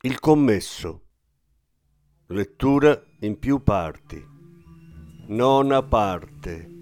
Il commesso. Lettura in più parti. Nona parte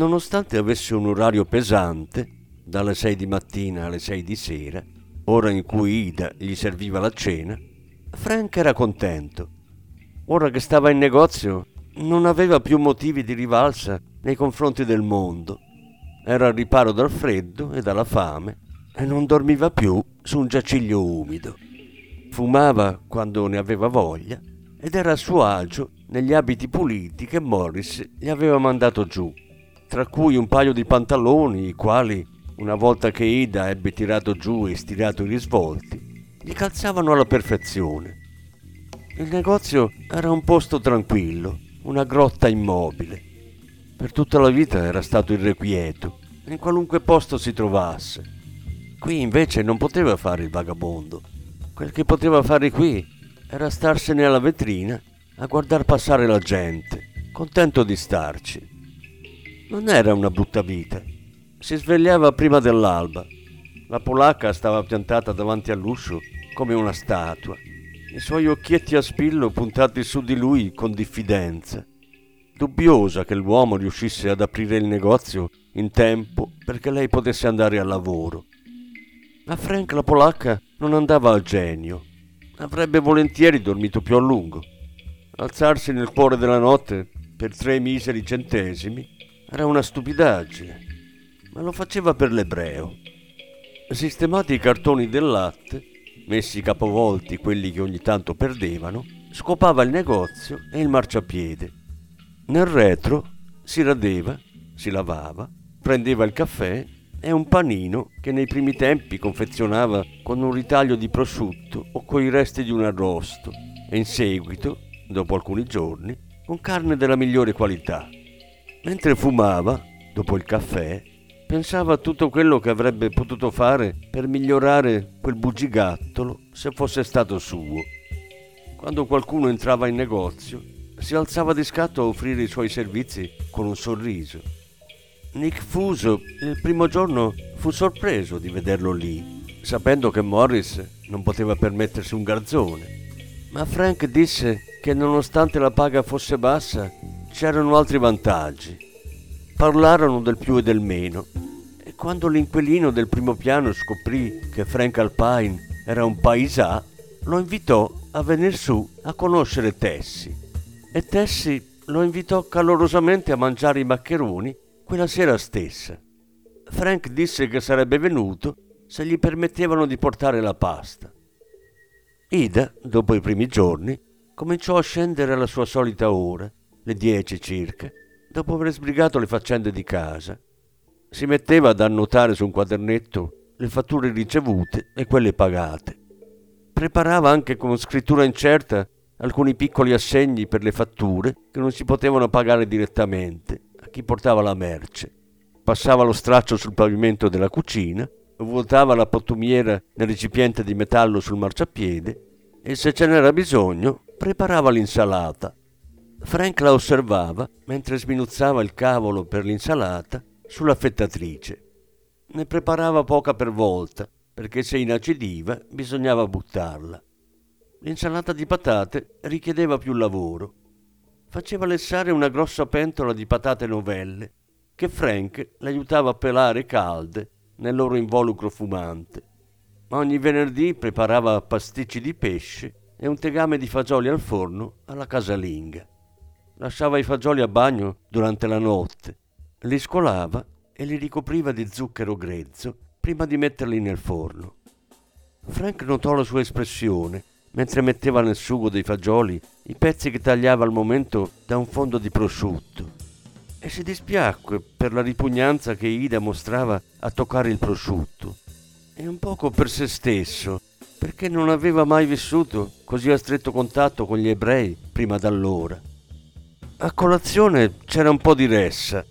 Nonostante avesse un orario pesante, dalle 6 di mattina alle 6 di sera, ora in cui Ida gli serviva la cena, Frank era contento. Ora che stava in negozio, non aveva più motivi di rivalsa nei confronti del mondo. Era al riparo dal freddo e dalla fame e non dormiva più su un giaciglio umido. Fumava quando ne aveva voglia ed era a suo agio negli abiti puliti che Morris gli aveva mandato giù tra cui un paio di pantaloni, i quali, una volta che Ida ebbe tirato giù e stirato i risvolti, gli calzavano alla perfezione. Il negozio era un posto tranquillo, una grotta immobile. Per tutta la vita era stato irrequieto, in qualunque posto si trovasse. Qui invece non poteva fare il vagabondo. Quel che poteva fare qui era starsene alla vetrina a guardar passare la gente, contento di starci. Non era una brutta vita. Si svegliava prima dell'alba. La polacca stava piantata davanti all'uscio come una statua, i suoi occhietti a spillo puntati su di lui con diffidenza, dubbiosa che l'uomo riuscisse ad aprire il negozio in tempo perché lei potesse andare al lavoro. Ma Frank la polacca non andava al genio. Avrebbe volentieri dormito più a lungo. Alzarsi nel cuore della notte per tre miseri centesimi era una stupidaggine, ma lo faceva per l'ebreo. Sistemati i cartoni del latte, messi capovolti quelli che ogni tanto perdevano, scopava il negozio e il marciapiede. Nel retro si radeva, si lavava, prendeva il caffè e un panino che nei primi tempi confezionava con un ritaglio di prosciutto o coi resti di un arrosto e in seguito, dopo alcuni giorni, con carne della migliore qualità. Mentre fumava, dopo il caffè, pensava a tutto quello che avrebbe potuto fare per migliorare quel bugigattolo se fosse stato suo. Quando qualcuno entrava in negozio, si alzava di scatto a offrire i suoi servizi con un sorriso. Nick Fuso il primo giorno fu sorpreso di vederlo lì, sapendo che Morris non poteva permettersi un garzone. Ma Frank disse che nonostante la paga fosse bassa, c'erano altri vantaggi. Parlarono del più e del meno e quando l'inquilino del primo piano scoprì che Frank Alpine era un paesà, lo invitò a venire su a conoscere Tessi e Tessi lo invitò calorosamente a mangiare i maccheroni quella sera stessa. Frank disse che sarebbe venuto se gli permettevano di portare la pasta. Ida, dopo i primi giorni, cominciò a scendere alla sua solita ora, le dieci circa, dopo aver sbrigato le faccende di casa. Si metteva ad annotare su un quadernetto le fatture ricevute e quelle pagate. Preparava anche con scrittura incerta alcuni piccoli assegni per le fatture che non si potevano pagare direttamente a chi portava la merce. Passava lo straccio sul pavimento della cucina, vuotava la pattumiera nel recipiente di metallo sul marciapiede e se ce n'era bisogno preparava l'insalata. Frank la osservava mentre sminuzzava il cavolo per l'insalata sulla fettatrice. Ne preparava poca per volta, perché se inacidiva bisognava buttarla. L'insalata di patate richiedeva più lavoro. Faceva lessare una grossa pentola di patate novelle, che Frank l'aiutava a pelare calde nel loro involucro fumante. Ma ogni venerdì preparava pasticci di pesce e un tegame di fagioli al forno alla casalinga. Lasciava i fagioli a bagno durante la notte li scolava e li ricopriva di zucchero grezzo prima di metterli nel forno. Frank notò la sua espressione mentre metteva nel sugo dei fagioli i pezzi che tagliava al momento da un fondo di prosciutto e si dispiacque per la ripugnanza che Ida mostrava a toccare il prosciutto e un poco per se stesso perché non aveva mai vissuto così a stretto contatto con gli ebrei prima d'allora. A colazione c'era un po' di ressa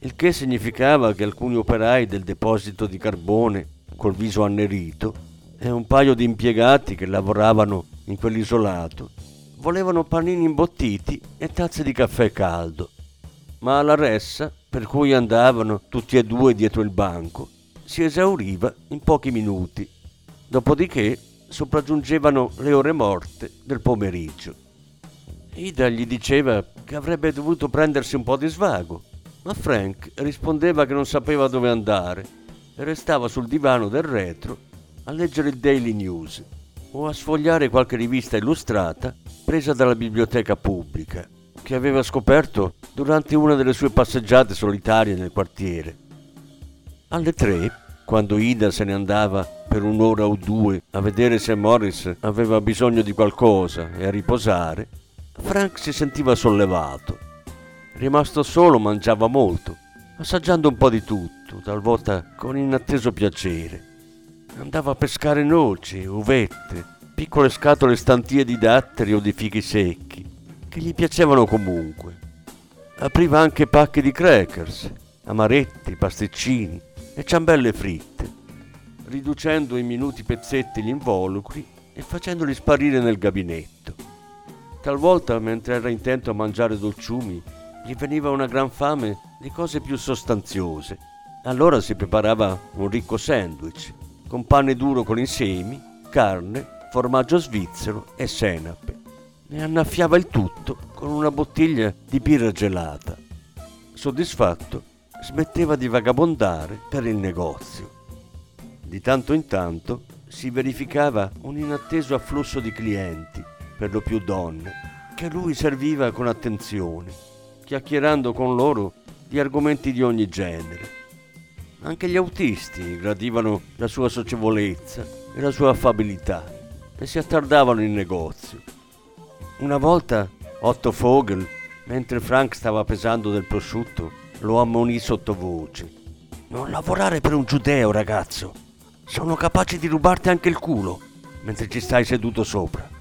il che significava che alcuni operai del deposito di carbone col viso annerito e un paio di impiegati che lavoravano in quell'isolato volevano panini imbottiti e tazze di caffè caldo. Ma la ressa, per cui andavano tutti e due dietro il banco, si esauriva in pochi minuti. Dopodiché sopraggiungevano le ore morte del pomeriggio. Ida gli diceva che avrebbe dovuto prendersi un po' di svago ma Frank rispondeva che non sapeva dove andare e restava sul divano del retro a leggere il Daily News o a sfogliare qualche rivista illustrata presa dalla biblioteca pubblica che aveva scoperto durante una delle sue passeggiate solitarie nel quartiere. Alle tre, quando Ida se ne andava per un'ora o due a vedere se Morris aveva bisogno di qualcosa e a riposare, Frank si sentiva sollevato Rimasto solo mangiava molto, assaggiando un po' di tutto, talvolta con inatteso piacere. Andava a pescare noci, uvette, piccole scatole stantie di datteri o di fichi secchi, che gli piacevano comunque. Apriva anche pacchi di crackers, amaretti, pasticcini e ciambelle fritte, riducendo in minuti pezzetti gli involucri e facendoli sparire nel gabinetto. Talvolta, mentre era intento a mangiare dolciumi, gli veniva una gran fame di cose più sostanziose. Allora si preparava un ricco sandwich con pane duro con insiemi, carne, formaggio svizzero e senape. E annaffiava il tutto con una bottiglia di birra gelata. Soddisfatto, smetteva di vagabondare per il negozio. Di tanto in tanto si verificava un inatteso afflusso di clienti, per lo più donne, che lui serviva con attenzione chiacchierando con loro di argomenti di ogni genere. Anche gli autisti gradivano la sua socievolezza e la sua affabilità e si attardavano in negozio. Una volta Otto Vogel, mentre Frank stava pesando del prosciutto, lo ammonì sottovoce. Non lavorare per un giudeo, ragazzo. Sono capaci di rubarti anche il culo mentre ci stai seduto sopra.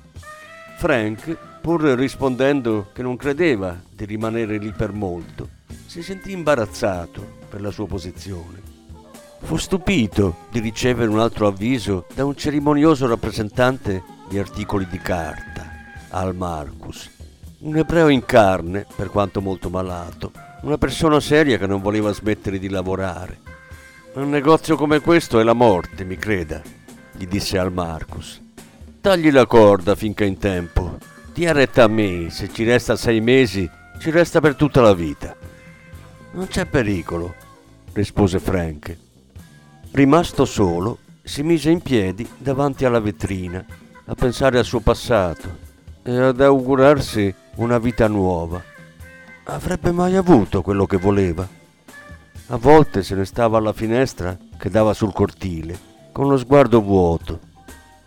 Frank Pur rispondendo che non credeva di rimanere lì per molto, si sentì imbarazzato per la sua posizione. Fu stupito di ricevere un altro avviso da un cerimonioso rappresentante di articoli di carta, Al Marcus, un ebreo in carne, per quanto molto malato, una persona seria che non voleva smettere di lavorare. Un negozio come questo è la morte, mi creda, gli disse Al Marcus. Tagli la corda finché in tempo Dia retta a me, se ci resta sei mesi, ci resta per tutta la vita. Non c'è pericolo, rispose Frank. Rimasto solo, si mise in piedi davanti alla vetrina, a pensare al suo passato e ad augurarsi una vita nuova. Avrebbe mai avuto quello che voleva? A volte se ne stava alla finestra che dava sul cortile, con lo sguardo vuoto,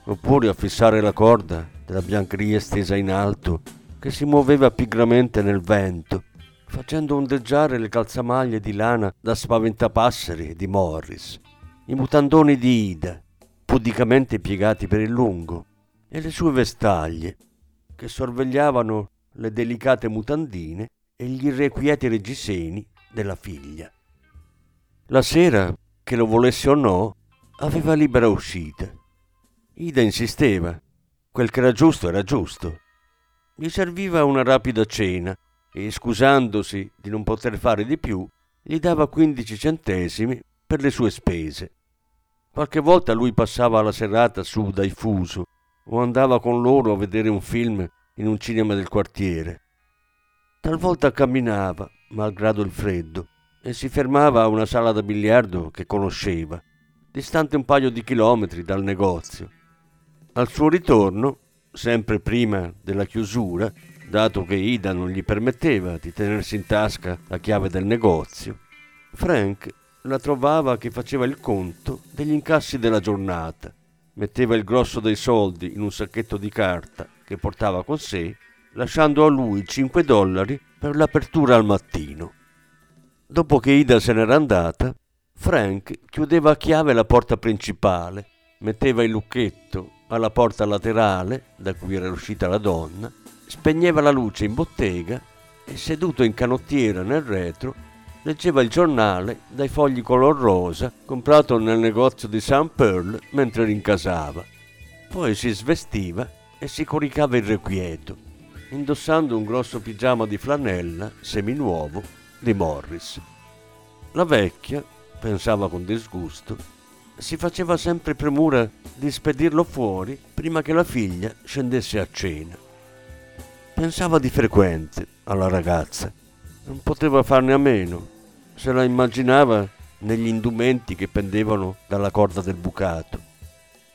oppure a fissare la corda della biancheria stesa in alto che si muoveva pigramente nel vento, facendo ondeggiare le calzamaglie di lana da spaventapasseri di Morris, i mutandoni di Ida, pudicamente piegati per il lungo, e le sue vestaglie, che sorvegliavano le delicate mutandine e gli irrequieti reggiseni della figlia. La sera, che lo volesse o no, aveva libera uscita. Ida insisteva. Quel che era giusto era giusto. Gli serviva una rapida cena e, scusandosi di non poter fare di più, gli dava 15 centesimi per le sue spese. Qualche volta lui passava la serata su dai Fuso o andava con loro a vedere un film in un cinema del quartiere. Talvolta camminava, malgrado il freddo, e si fermava a una sala da biliardo che conosceva, distante un paio di chilometri dal negozio. Al suo ritorno, sempre prima della chiusura, dato che Ida non gli permetteva di tenersi in tasca la chiave del negozio, Frank la trovava che faceva il conto degli incassi della giornata, metteva il grosso dei soldi in un sacchetto di carta che portava con sé, lasciando a lui 5 dollari per l'apertura al mattino. Dopo che Ida se n'era andata, Frank chiudeva a chiave la porta principale, metteva il lucchetto alla porta laterale da cui era uscita la donna, spegneva la luce in bottega e seduto in canottiera nel retro leggeva il giornale dai fogli color rosa comprato nel negozio di St. Pearl mentre rincasava. Poi si svestiva e si coricava irrequieto, indossando un grosso pigiama di flanella seminuovo di Morris. La vecchia, pensava con disgusto, si faceva sempre premura di spedirlo fuori prima che la figlia scendesse a cena. Pensava di frequente alla ragazza, non poteva farne a meno, se la immaginava negli indumenti che pendevano dalla corda del bucato.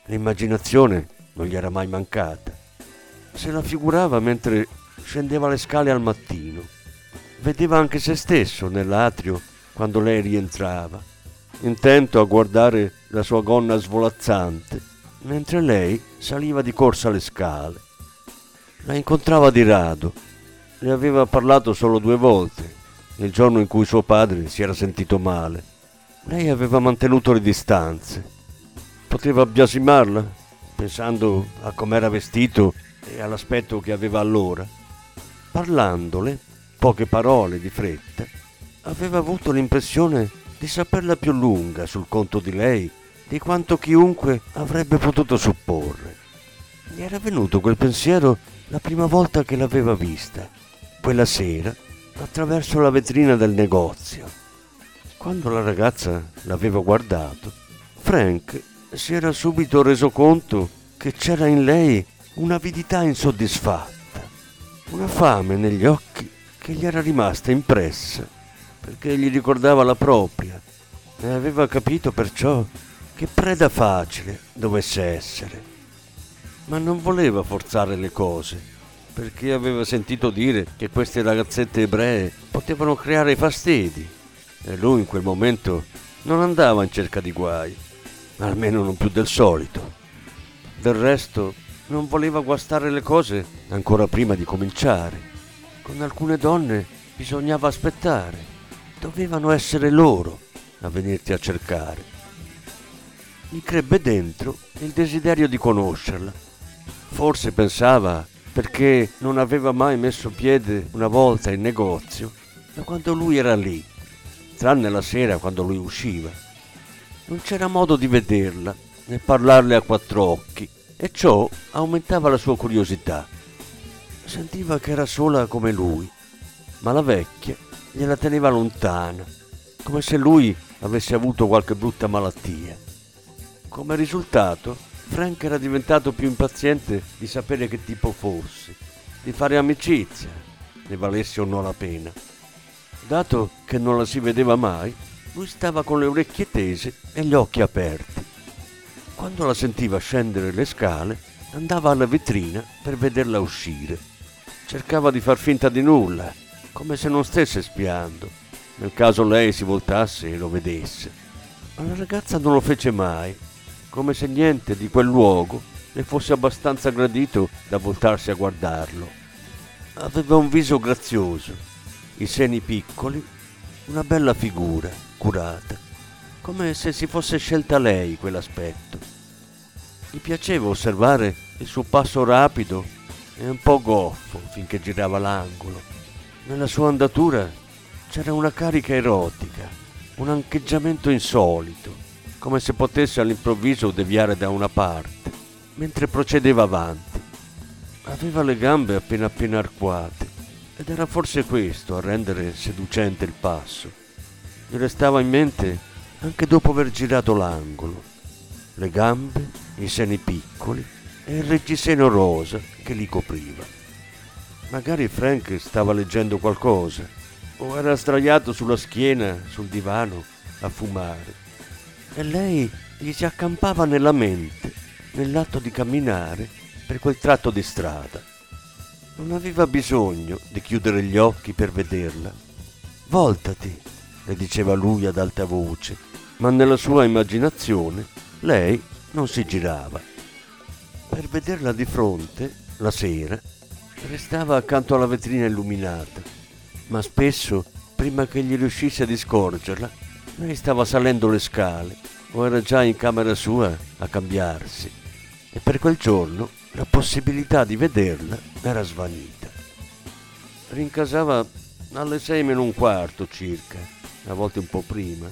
L'immaginazione non gli era mai mancata. Se la figurava mentre scendeva le scale al mattino vedeva anche se stesso nell'atrio quando lei rientrava, intento a guardare la sua gonna svolazzante, mentre lei saliva di corsa le scale. La incontrava di rado, le aveva parlato solo due volte, il giorno in cui suo padre si era sentito male. Lei aveva mantenuto le distanze. Poteva biasimarla, pensando a com'era vestito e all'aspetto che aveva allora. Parlandole, poche parole di fretta, aveva avuto l'impressione di saperla più lunga sul conto di lei di quanto chiunque avrebbe potuto supporre. Gli era venuto quel pensiero la prima volta che l'aveva vista, quella sera, attraverso la vetrina del negozio. Quando la ragazza l'aveva guardato, Frank si era subito reso conto che c'era in lei un'avidità insoddisfatta, una fame negli occhi che gli era rimasta impressa perché gli ricordava la propria e aveva capito perciò che preda facile dovesse essere. Ma non voleva forzare le cose perché aveva sentito dire che queste ragazzette ebree potevano creare fastidi e lui in quel momento non andava in cerca di guai, almeno non più del solito. Del resto non voleva guastare le cose ancora prima di cominciare. Con alcune donne bisognava aspettare, dovevano essere loro a venirti a cercare. Gli crebbe dentro il desiderio di conoscerla. Forse pensava perché non aveva mai messo piede una volta in negozio da quando lui era lì, tranne la sera quando lui usciva. Non c'era modo di vederla né parlarle a quattro occhi e ciò aumentava la sua curiosità. Sentiva che era sola come lui, ma la vecchia gliela teneva lontana, come se lui avesse avuto qualche brutta malattia. Come risultato, Frank era diventato più impaziente di sapere che tipo fosse, di fare amicizia, ne valesse o no la pena. Dato che non la si vedeva mai, lui stava con le orecchie tese e gli occhi aperti. Quando la sentiva scendere le scale, andava alla vetrina per vederla uscire cercava di far finta di nulla, come se non stesse spiando, nel caso lei si voltasse e lo vedesse. Ma la ragazza non lo fece mai, come se niente di quel luogo le fosse abbastanza gradito da voltarsi a guardarlo. Aveva un viso grazioso, i seni piccoli, una bella figura, curata, come se si fosse scelta lei quell'aspetto. Gli piaceva osservare il suo passo rapido e un po' goffo finché girava l'angolo. Nella sua andatura c'era una carica erotica, un ancheggiamento insolito, come se potesse all'improvviso deviare da una parte, mentre procedeva avanti. Aveva le gambe appena appena arcuate ed era forse questo a rendere seducente il passo. Gli restava in mente anche dopo aver girato l'angolo. Le gambe, i seni piccoli e il reggiseno rosa che li copriva. Magari Frank stava leggendo qualcosa o era sdraiato sulla schiena sul divano a fumare e lei gli si accampava nella mente nell'atto di camminare per quel tratto di strada. Non aveva bisogno di chiudere gli occhi per vederla. Voltati, le diceva lui ad alta voce, ma nella sua immaginazione lei non si girava. Per vederla di fronte, la sera, restava accanto alla vetrina illuminata, ma spesso, prima che gli riuscisse di scorgerla, lei stava salendo le scale o era già in camera sua a cambiarsi e per quel giorno la possibilità di vederla era svanita. Rincasava alle sei meno un quarto circa, a volte un po' prima,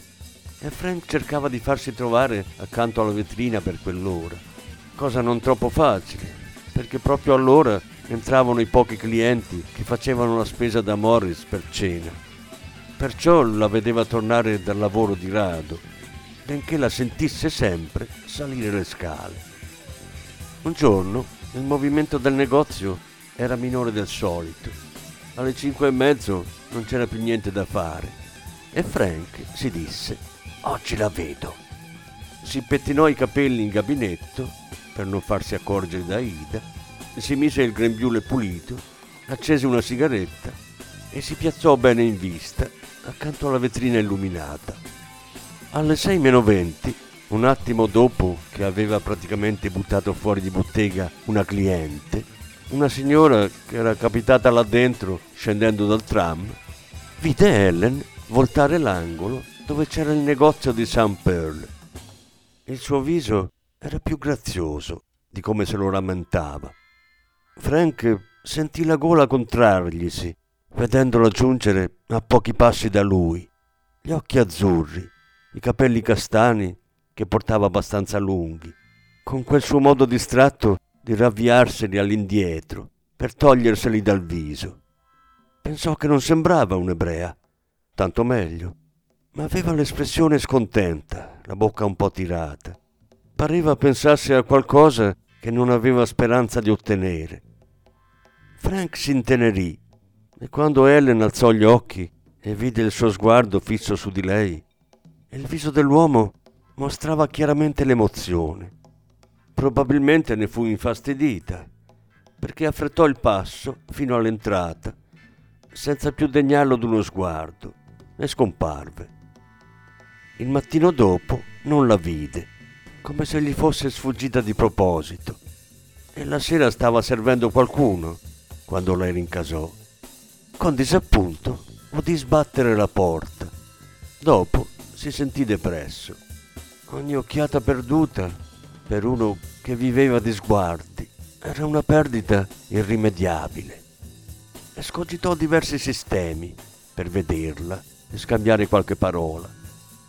e Frank cercava di farsi trovare accanto alla vetrina per quell'ora, cosa non troppo facile, perché proprio allora entravano i pochi clienti che facevano la spesa da Morris per cena. Perciò la vedeva tornare dal lavoro di rado, benché la sentisse sempre salire le scale. Un giorno il movimento del negozio era minore del solito. Alle cinque e mezzo non c'era più niente da fare e Frank si disse oggi la vedo. Si pettinò i capelli in gabinetto per non farsi accorgere da Ida, si mise il grembiule pulito, accese una sigaretta e si piazzò bene in vista accanto alla vetrina illuminata. Alle sei meno venti un attimo dopo che aveva praticamente buttato fuori di bottega una cliente, una signora che era capitata là dentro scendendo dal tram, vide Ellen voltare l'angolo dove c'era il negozio di St. Pearl. Il suo viso era più grazioso di come se lo rammentava. Frank sentì la gola contrarglisi, vedendola giungere a pochi passi da lui, gli occhi azzurri, i capelli castani che portava abbastanza lunghi, con quel suo modo distratto di ravviarseli all'indietro per toglierseli dal viso. Pensò che non sembrava un'ebrea, tanto meglio, ma aveva l'espressione scontenta, la bocca un po' tirata. Pareva pensasse a qualcosa che non aveva speranza di ottenere. Frank si intenerì e quando Ellen alzò gli occhi e vide il suo sguardo fisso su di lei, il viso dell'uomo mostrava chiaramente l'emozione. Probabilmente ne fu infastidita, perché affrettò il passo fino all'entrata, senza più degnarlo d'uno sguardo, e scomparve. Il mattino dopo non la vide, come se gli fosse sfuggita di proposito, e la sera stava servendo qualcuno quando lei rincasò. Con disappunto udì sbattere la porta. Dopo si sentì depresso Ogni occhiata perduta per uno che viveva di sguardi era una perdita irrimediabile. Escogitò diversi sistemi per vederla e scambiare qualche parola.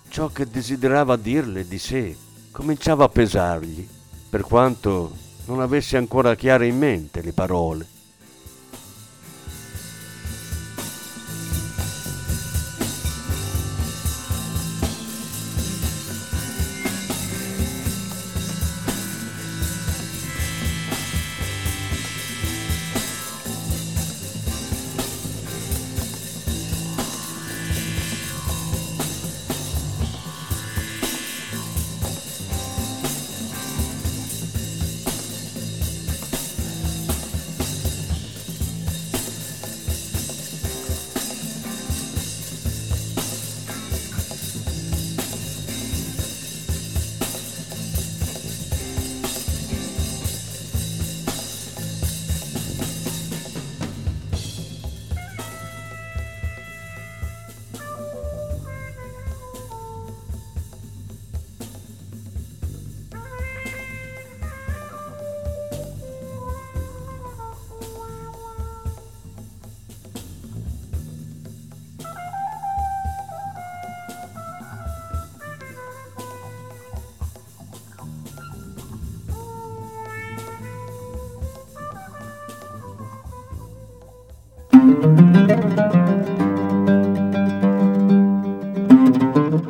Ciò che desiderava dirle di sé cominciava a pesargli, per quanto non avesse ancora chiare in mente le parole